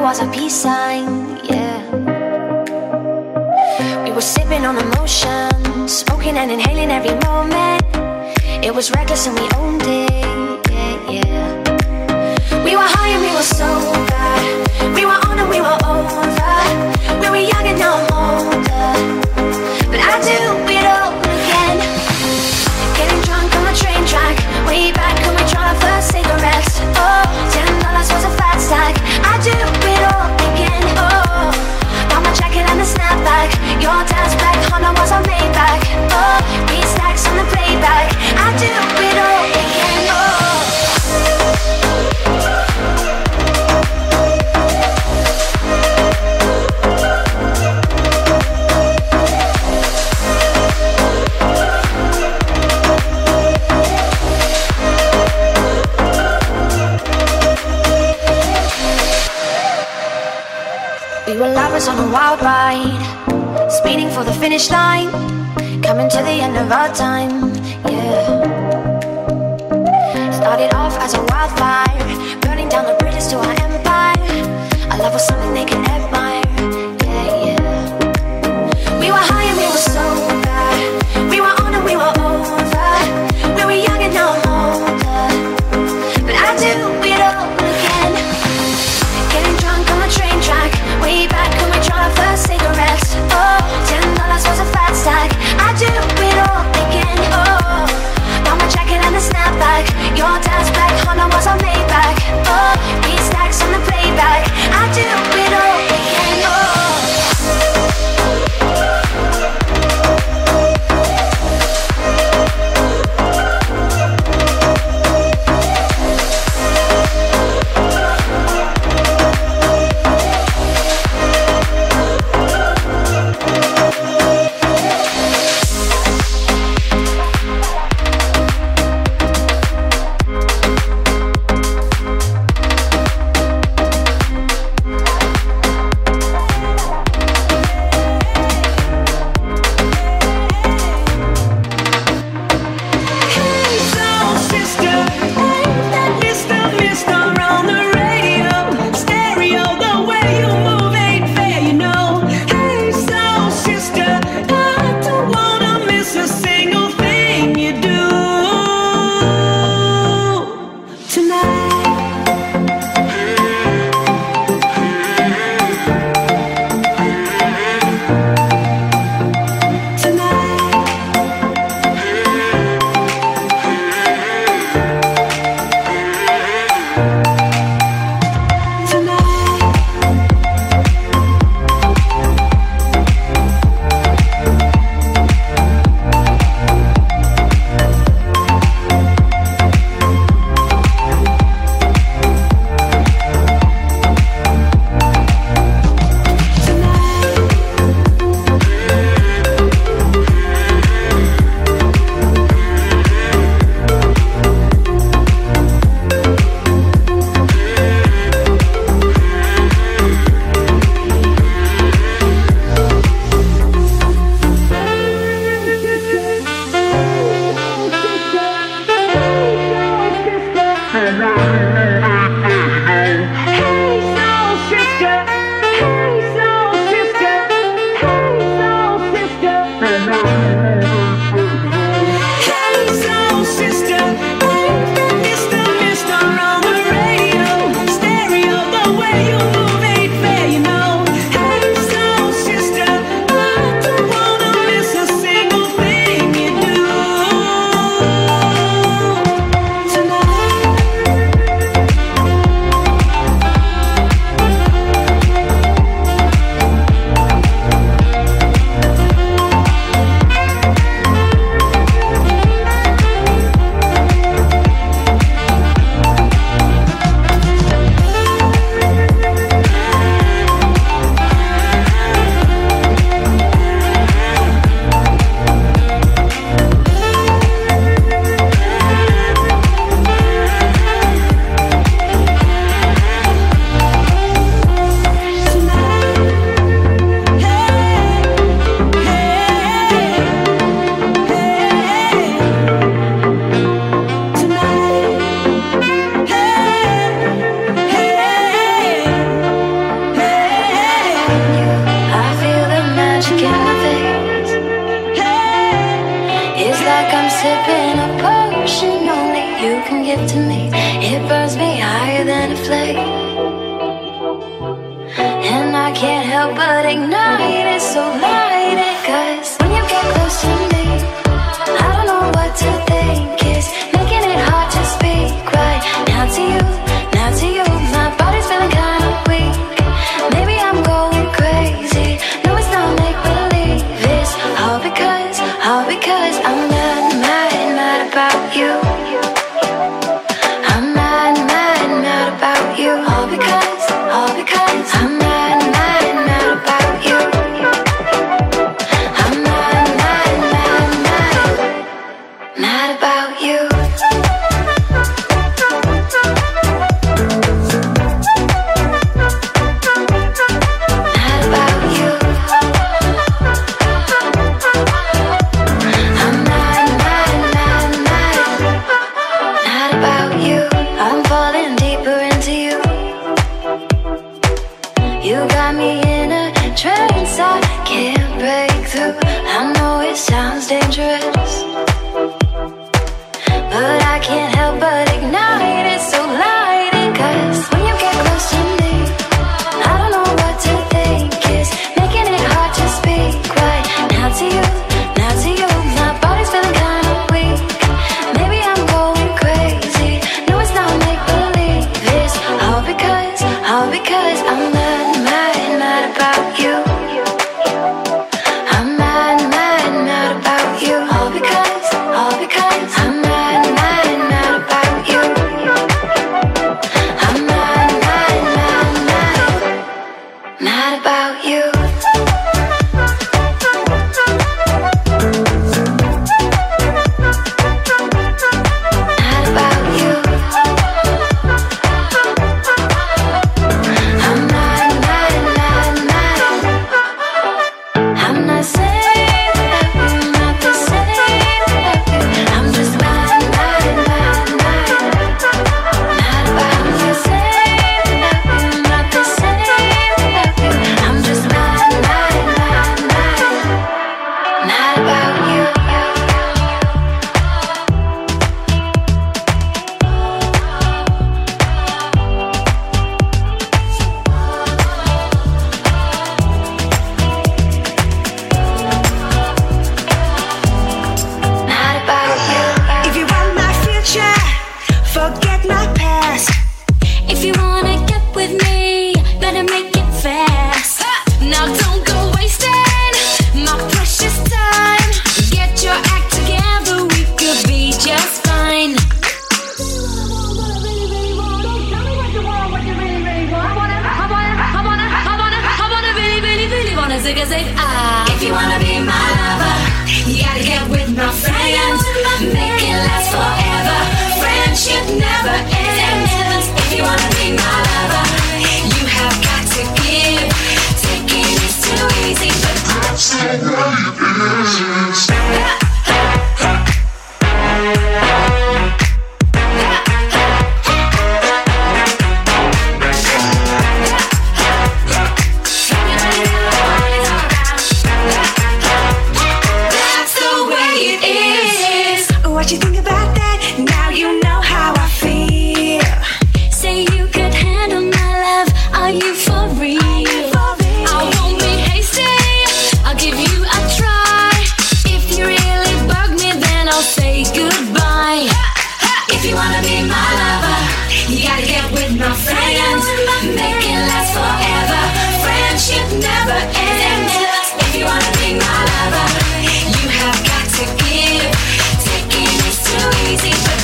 was a peace sign, yeah. We were sipping on emotion, smoking and inhaling every moment. It was reckless and we owned it. wild ride, speeding for the finish line, coming to the end of our time. Yeah. Started off as a wildfire, burning down the bridges to our empire. Our love was something they can.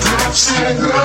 Cops don't want.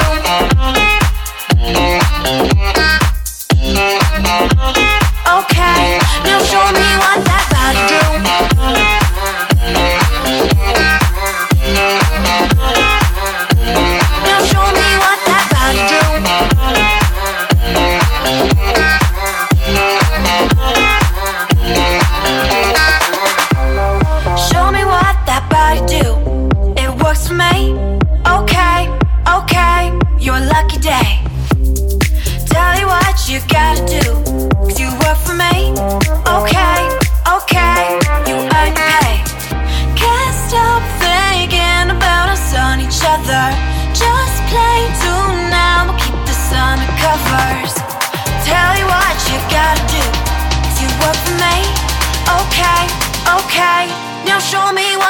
are just plain too now. We'll keep this under covers. Tell you what you gotta do. Do what for me, okay, okay. Now show me.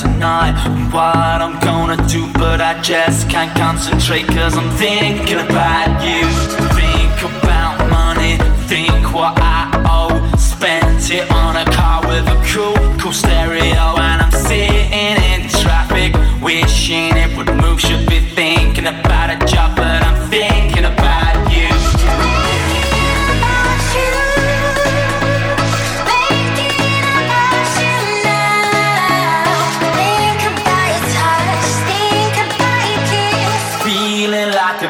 Tonight what I'm gonna do, but I just can't concentrate cause I'm thinking about you.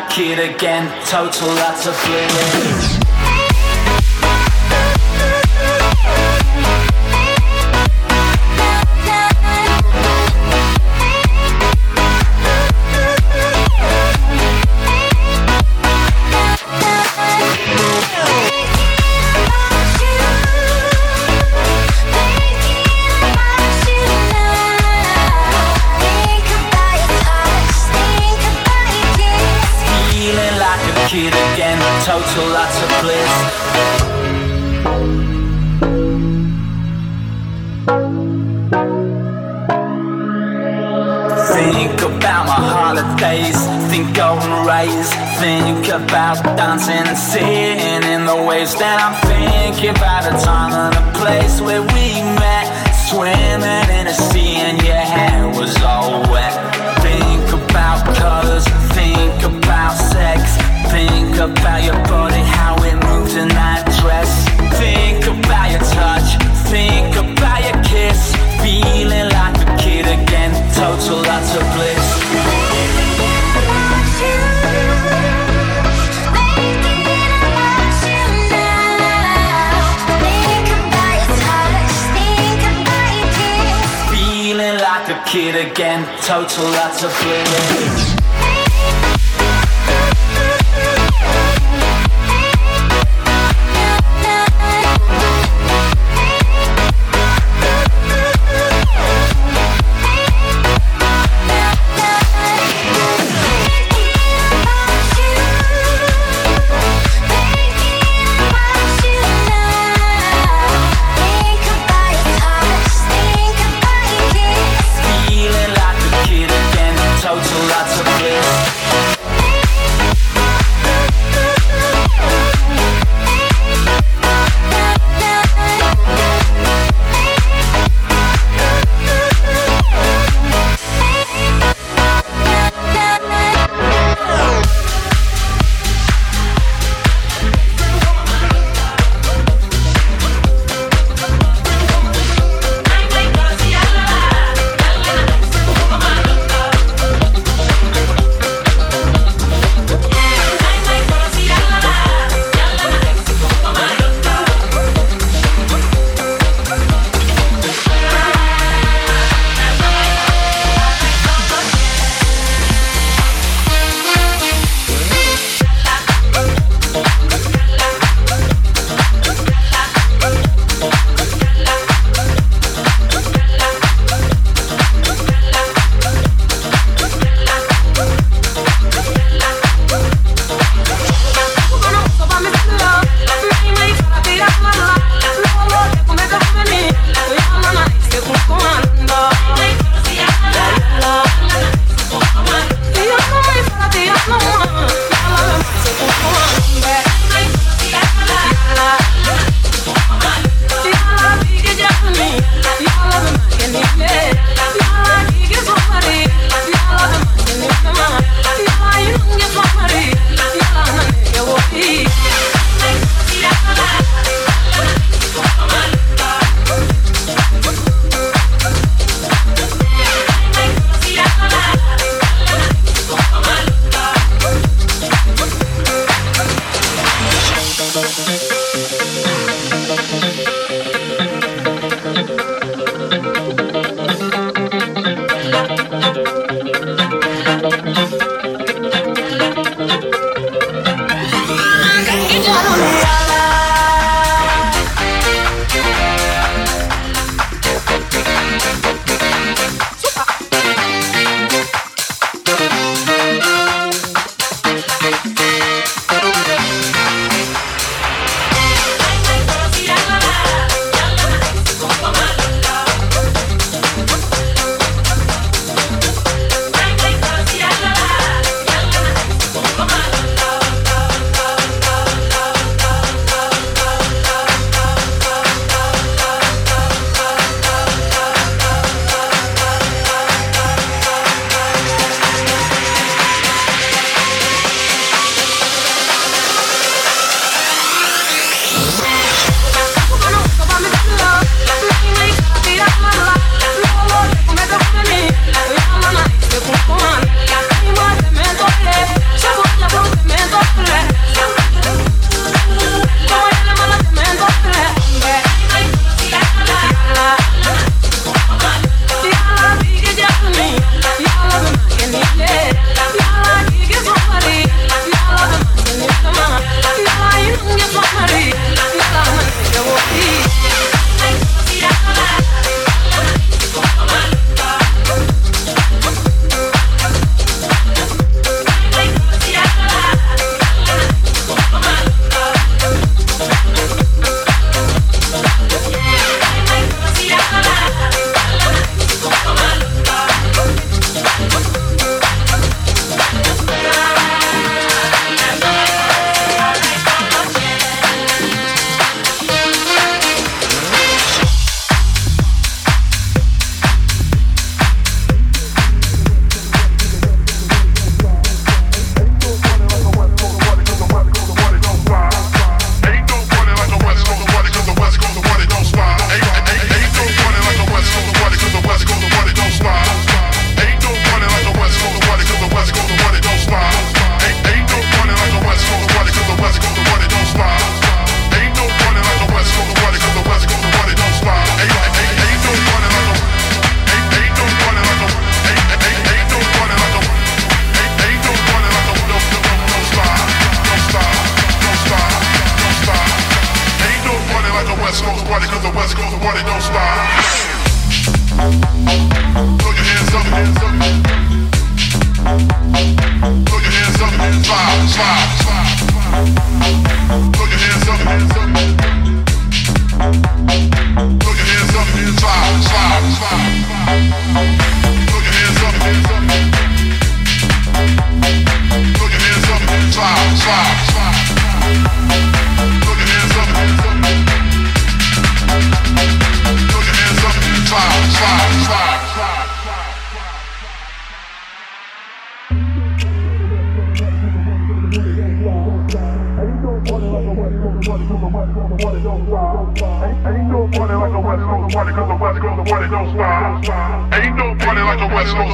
Kid again, total lots of waves. Then I'm thinking about a time and a place where we met. Swimming in a sea and your hair was all wet. Think about colors, think about sex. Think about your body, how it moves in that dress. Think about your touch, think about your kiss. Feeling like a kid again, total lots of bliss. Total lots of. Feeling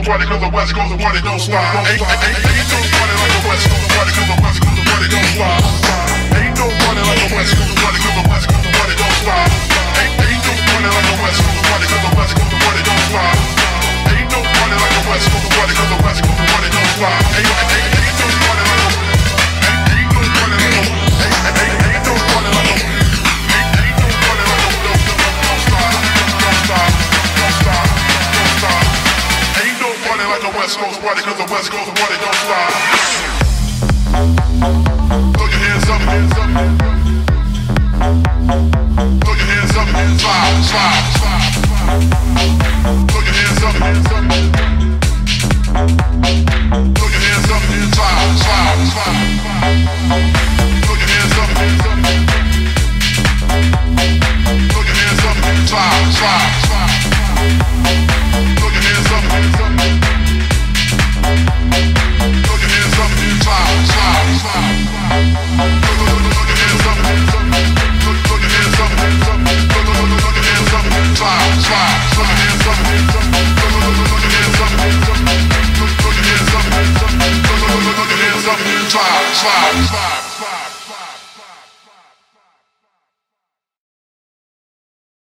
party cause the West Coast don't stop. Ain't, ain't, ain't, no party like a West Coast the West Coast don't. Ain't like a West Coast the West Coast party don't stop. Ain't, ain't like a West Coast the West Coast don't. Ain't like a West Coast the West Coast don't. Ain't, ain't, ain't, party cause the West Coast party don't stop. Throw your hands up, hands up. Throw your hands up, slide, slide, slide. Throw your hands up, hands up. Throw your hands up, slide, slide, slide. Throw your hands up, hands up. Throw your hands up, slide, slide, slide. vibe.